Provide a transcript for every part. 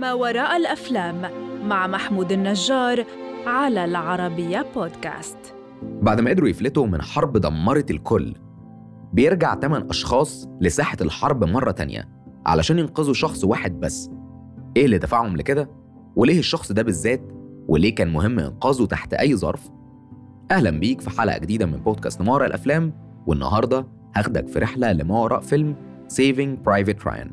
ما وراء الأفلام مع محمود النجار على العربية بودكاست بعد ما قدروا يفلتوا من حرب دمرت الكل بيرجع تمن أشخاص لساحة الحرب مرة تانية علشان ينقذوا شخص واحد بس إيه اللي دفعهم لكده؟ وليه الشخص ده بالذات؟ وليه كان مهم إنقاذه تحت أي ظرف؟ أهلا بيك في حلقة جديدة من بودكاست ما وراء الأفلام والنهاردة هاخدك في رحلة لما وراء فيلم Saving Private Ryan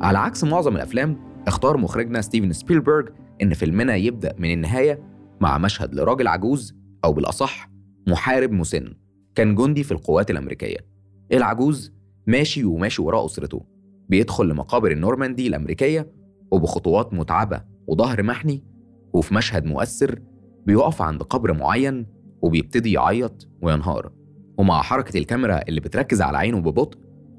على عكس معظم الأفلام اختار مخرجنا ستيفن سبيلبرج إن فيلمنا يبدأ من النهاية مع مشهد لراجل عجوز أو بالأصح محارب مسن كان جندي في القوات الأمريكية. العجوز ماشي وماشي وراء أسرته. بيدخل لمقابر النورماندي الأمريكية وبخطوات متعبة وظهر محني وفي مشهد مؤثر بيقف عند قبر معين وبيبتدي يعيط وينهار. ومع حركة الكاميرا اللي بتركز على عينه ببطء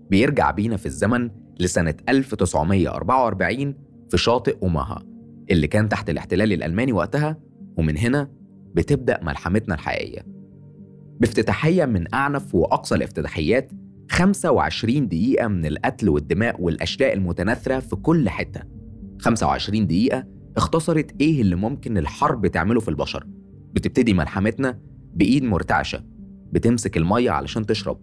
بيرجع بينا في الزمن لسنة 1944 في شاطئ أوماها اللي كان تحت الاحتلال الألماني وقتها ومن هنا بتبدأ ملحمتنا الحقيقية. بافتتاحية من أعنف وأقصى الافتتاحيات 25 دقيقة من القتل والدماء والأشلاء المتناثرة في كل حتة. 25 دقيقة اختصرت إيه اللي ممكن الحرب تعمله في البشر. بتبتدي ملحمتنا بإيد مرتعشة بتمسك المية علشان تشرب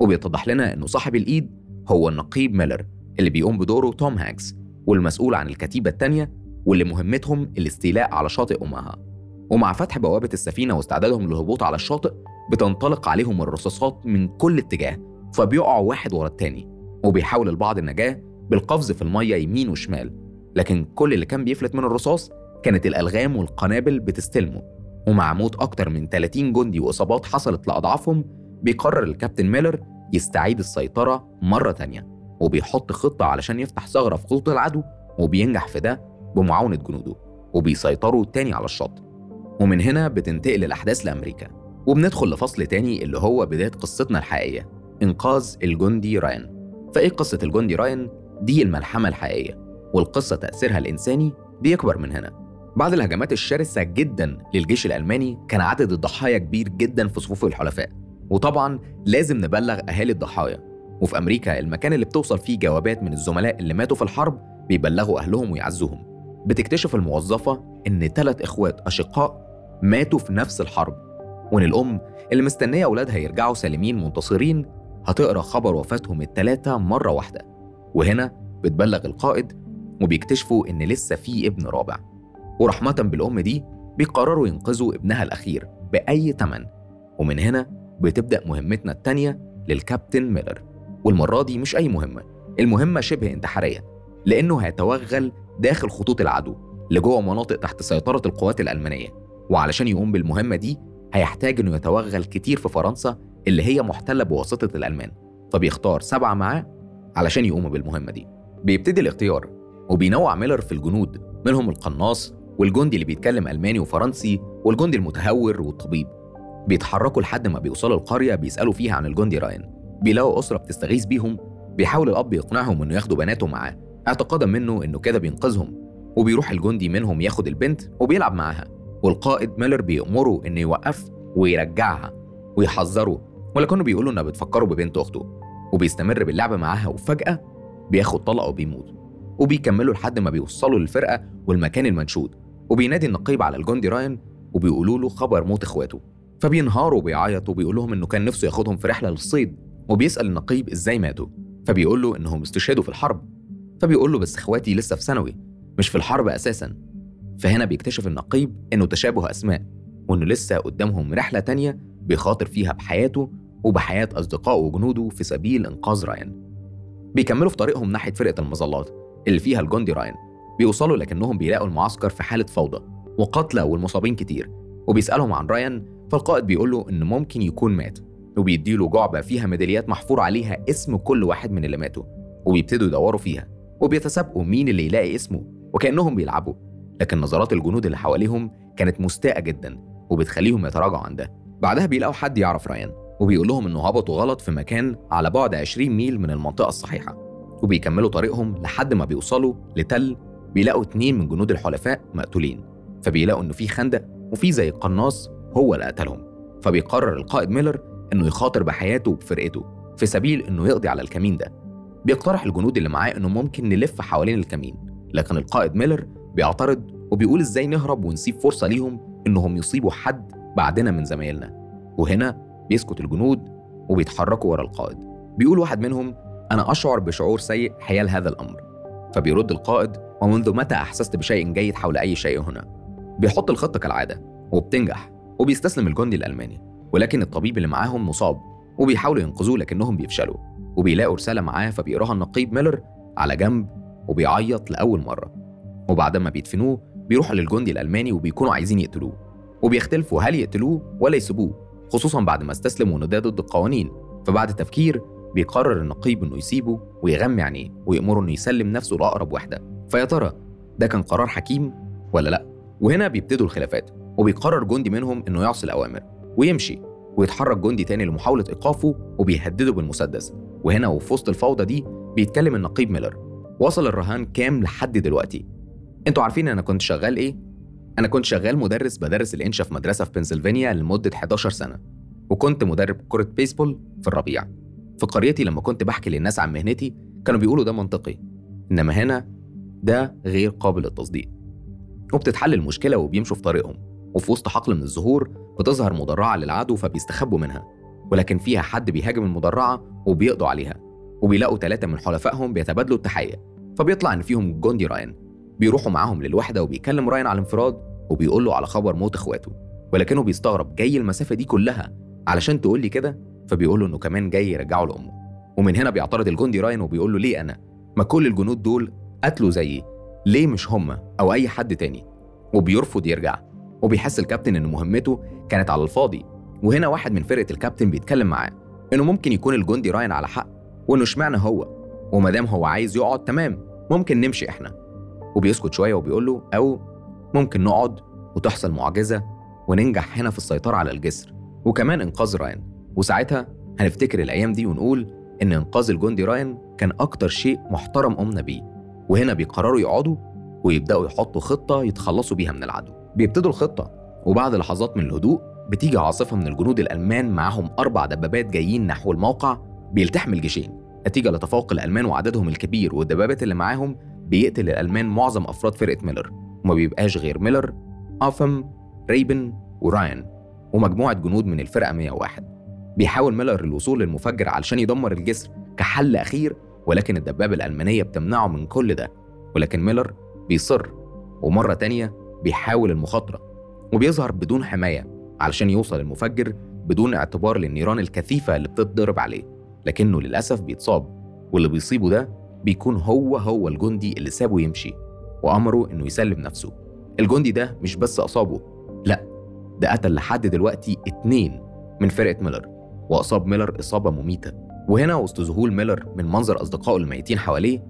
وبيتضح لنا إنه صاحب الإيد هو النقيب ميلر اللي بيقوم بدوره توم هانكس. والمسؤول عن الكتيبة التانية واللي مهمتهم الاستيلاء على شاطئ أوماها ومع فتح بوابة السفينة واستعدادهم للهبوط على الشاطئ بتنطلق عليهم الرصاصات من كل اتجاه فبيقعوا واحد ورا التاني وبيحاول البعض النجاة بالقفز في المية يمين وشمال. لكن كل اللي كان بيفلت من الرصاص كانت الألغام والقنابل بتستلمه. ومع موت أكتر من 30 جندي وإصابات حصلت لأضعافهم بيقرر الكابتن ميلر يستعيد السيطرة مرة تانية. وبيحط خطة علشان يفتح ثغرة في خطوط العدو وبينجح في ده بمعاونة جنوده وبيسيطروا تاني على الشط. ومن هنا بتنتقل الأحداث لأمريكا. وبندخل لفصل تاني اللي هو بداية قصتنا الحقيقية إنقاذ الجندي راين. فإيه قصة الجندي راين؟ دي الملحمة الحقيقية والقصة تأثيرها الإنساني بيكبر من هنا. بعد الهجمات الشرسة جدا للجيش الألماني كان عدد الضحايا كبير جدا في صفوف الحلفاء. وطبعا لازم نبلغ أهالي الضحايا. وفي أمريكا المكان اللي بتوصل فيه جوابات من الزملاء اللي ماتوا في الحرب بيبلغوا أهلهم ويعزوهم بتكتشف الموظفة إن ثلاث إخوات أشقاء ماتوا في نفس الحرب وإن الأم اللي مستنية أولادها يرجعوا سالمين منتصرين هتقرأ خبر وفاتهم التلاتة مرة واحدة. وهنا بتبلغ القائد وبيكتشفوا إن لسه في ابن رابع. ورحمة بالأم دي بيقرروا ينقذوا ابنها الأخير بأي تمن. ومن هنا بتبدأ مهمتنا التانية للكابتن ميلر. والمرة دي مش أي مهمة. المهمة شبه انتحارية لأنه هيتوغل داخل خطوط العدو لجوه مناطق تحت سيطرة القوات الألمانية. وعلشان يقوم بالمهمة دي هيحتاج إنه يتوغل كتير في فرنسا اللي هي محتلة بواسطة الألمان. فبيختار سبعة معاه علشان يقوموا بالمهمة دي. بيبتدي الاختيار وبينوع ميلر في الجنود منهم القناص والجندي اللي بيتكلم ألماني وفرنسي والجندي المتهور والطبيب. بيتحركوا لحد ما بيوصلوا القرية بيسألوا فيها عن الجندي راين. بيلاقوا أسرة بتستغيث بيهم بيحاول الأب يقنعهم إنه ياخدوا بناته معاه. اعتقادا منه إنه كده بينقذهم وبيروح الجندي منهم ياخد البنت وبيلعب معاها. والقائد ميلر بيأمره إنه يوقف ويرجعها ويحذره. ولكنه بيقولوا إنها بتفكروا ببنت أخته وبيستمر باللعب معاها وفجأة بياخد طلقة وبيموت. وبيكملوا لحد ما بيوصلوا للفرقة والمكان المنشود. وبينادي النقيب على الجندي راين وبيقولوا له خبر موت إخواته. فبينهار وبيعيط وبيقول لهم إنه كان نفسه ياخدهم في رحلة للصيد. وبيسأل النقيب إزاي ماتوا فبيقول له إنهم استشهدوا في الحرب. فبيقول له بس إخواتي لسه في ثانوي مش في الحرب أساسا. فهنا بيكتشف النقيب إنه تشابه أسماء وإنه لسه قدامهم رحلة تانية بيخاطر فيها بحياته وبحياة أصدقائه وجنوده في سبيل إنقاذ راين. بيكملوا في طريقهم ناحية فرقة المظلات اللي فيها الجندي راين. بيوصلوا لكنهم بيلاقوا المعسكر في حالة فوضى وقتلى والمصابين كتير. وبيسألهم عن راين فالقائد بيقول له إن ممكن يكون مات. وبيديله جعبة فيها ميداليات محفور عليها اسم كل واحد من اللي ماتوا وبيبتدوا يدوروا فيها وبيتسابقوا مين اللي يلاقي اسمه وكأنهم بيلعبوا. لكن نظرات الجنود اللي حواليهم كانت مستاءة جدا وبتخليهم يتراجعوا عن ده. بعدها بيلاقوا حد يعرف رايان وبيقول لهم إنه هبطوا غلط في مكان على بعد 20 ميل من المنطقة الصحيحة. وبيكملوا طريقهم لحد ما بيوصلوا لتل بيلاقوا اتنين من جنود الحلفاء مقتولين. فبيلاقوا إنه في خندق وفي زي قناص هو اللي قتلهم. فبيقرر القائد ميلر إنه يخاطر بحياته وبفرقته في سبيل إنه يقضي على الكمين ده. بيقترح الجنود اللي معاه إنه ممكن نلف حوالين الكمين لكن القائد ميلر بيعترض وبيقول إزاي نهرب ونسيب فرصة ليهم إنهم يصيبوا حد بعدنا من زمايلنا. وهنا بيسكت الجنود وبيتحركوا ورا القائد. بيقول واحد منهم أنا أشعر بشعور سيء حيال هذا الأمر. فبيرد القائد ومنذ متى أحسست بشيء جيد حول أي شيء هنا؟ بيحط الخطة كالعادة وبتنجح وبيستسلم الجندي الألماني. ولكن الطبيب اللي معاهم مصاب وبيحاولوا ينقذوه لكنهم بيفشلوا وبيلاقوا رسالة معاه فبيقراها النقيب ميلر على جنب وبيعيط لأول مرة. وبعد ما بيدفنوه بيروحوا للجندي الألماني وبيكونوا عايزين يقتلوه. وبيختلفوا هل يقتلوه ولا يسيبوه خصوصا بعد ما استسلم وإنه ده ضد القوانين. فبعد تفكير بيقرر النقيب إنه يسيبه ويغمي عينيه ويأمره إنه يسلم نفسه لأقرب وحدة. فيا ترى ده كان قرار حكيم ولا لأ؟ وهنا بيبتدوا الخلافات وبيقرر جندي منهم إنه يعصي الأوامر. ويمشي ويتحرك جندي تاني لمحاولة إيقافه وبيهدده بالمسدس. وهنا وفي وسط الفوضى دي بيتكلم النقيب ميلر. وصل الرهان كام لحد دلوقتي؟ أنتوا عارفين أنا كنت شغال إيه؟ أنا كنت شغال مدرس بدرس الانشا في مدرسة في بنسلفانيا لمدة 11 سنة. وكنت مدرب كرة بيسبول في الربيع. في قريتي لما كنت بحكي للناس عن مهنتي كانوا بيقولوا ده منطقي. إنما هنا ده غير قابل للتصديق. وبتتحل المشكلة وبيمشوا في طريقهم. وفي وسط حقل من الزهور بتظهر مدرعة للعدو فبيستخبوا منها ولكن فيها حد بيهاجم المدرعة وبيقضوا عليها وبيلاقوا ثلاثة من حلفائهم بيتبادلوا التحية فبيطلع إن فيهم جندي راين بيروحوا معاهم للوحدة وبيكلم راين على الانفراد وبيقول له على خبر موت إخواته ولكنه بيستغرب جاي المسافة دي كلها علشان تقول لي كده؟ فبيقول له إنه كمان جاي يرجعه لأمه ومن هنا بيعترض الجندي راين وبيقول له ليه أنا؟ ما كل الجنود دول قتلوا زيي ليه مش هم أو أي حد تاني؟ وبيرفض يرجع. وبيحس الكابتن إن مهمته كانت على الفاضي. وهنا واحد من فرقة الكابتن بيتكلم معاه إنه ممكن يكون الجندي راين على حق وإنه اشمعنى هو؟ وما دام هو عايز يقعد تمام ممكن نمشي إحنا. وبيسكت شوية وبيقول له أو ممكن نقعد وتحصل معجزة وننجح هنا في السيطرة على الجسر. وكمان إنقاذ راين. وساعتها هنفتكر الأيام دي ونقول إن إنقاذ الجندي راين كان أكتر شيء محترم قمنا بيه. وهنا بيقرروا يقعدوا ويبدأوا يحطوا خطة يتخلصوا بيها من العدو. بيبتدوا الخطة وبعد لحظات من الهدوء بتيجي عاصفة من الجنود الألمان معاهم أربع دبابات جايين نحو الموقع بيلتحم الجيشين. نتيجة لتفوق الألمان وعددهم الكبير والدبابات اللي معاهم بيقتل الألمان معظم أفراد فرقة ميلر. وما بيبقاش غير ميلر افم ريبن وراين ومجموعة جنود من الفرقة 101 بيحاول ميلر الوصول للمفجر علشان يدمر الجسر كحل أخير ولكن الدبابة الألمانية بتمنعه من كل ده. ولكن ميلر بيصر ومرة تانية بيحاول المخاطرة وبيظهر بدون حماية علشان يوصل المفجر بدون اعتبار للنيران الكثيفة اللي بتتضرب عليه. لكنه للأسف بيتصاب واللي بيصيبه ده بيكون هو هو الجندي اللي سابه يمشي وأمره إنه يسلم نفسه. الجندي ده مش بس أصابه لأ ده قتل لحد دلوقتي اتنين من فرقة ميلر وأصاب ميلر إصابة مميتة. وهنا وسط ذهول ميلر من منظر أصدقائه الميتين حواليه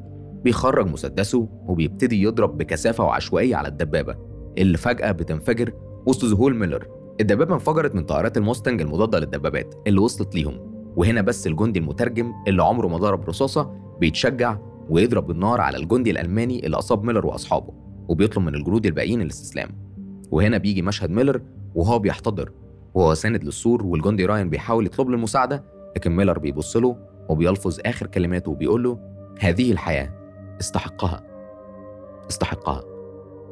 بيخرج مسدسه وبيبتدي يضرب بكثافة وعشوائية على الدبابة. اللي فجأة بتنفجر وسط ذهول ميلر. الدبابة انفجرت من طائرات الموستنج المضادة للدبابات اللي وصلت ليهم. وهنا بس الجندي المترجم اللي عمره ما ضرب رصاصة بيتشجع ويضرب بالنار على الجندي الألماني اللي أصاب ميلر وأصحابه وبيطلب من الجنود الباقيين الاستسلام. وهنا بيجي مشهد ميلر وهو بيحتضر. وهو ساند للسور والجندي راين بيحاول يطلب له المساعدة لكن ميلر بيبص له وبيلفظ آخر كلماته وبيقول له هذه الحياة استحقها. استحقها.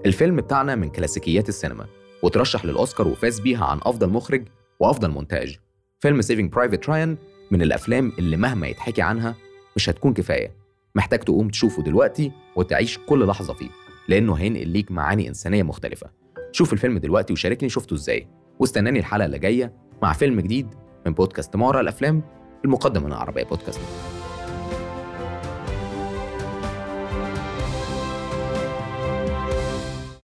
الفيلم بتاعنا من كلاسيكيات السينما وترشح للأوسكار وفاز بيها عن أفضل مخرج وأفضل مونتاج. فيلم Saving Private Ryan من الأفلام اللي مهما يتحكي عنها مش هتكون كفاية. محتاج تقوم تشوفه دلوقتي وتعيش كل لحظة فيه لأنه هينقل ليك معاني إنسانية مختلفة. شوف الفيلم دلوقتي وشاركني شفته إزاي. واستناني الحلقة اللي جاية مع فيلم جديد من بودكاست ما وراء الأفلام المقدم من عربية بودكاست.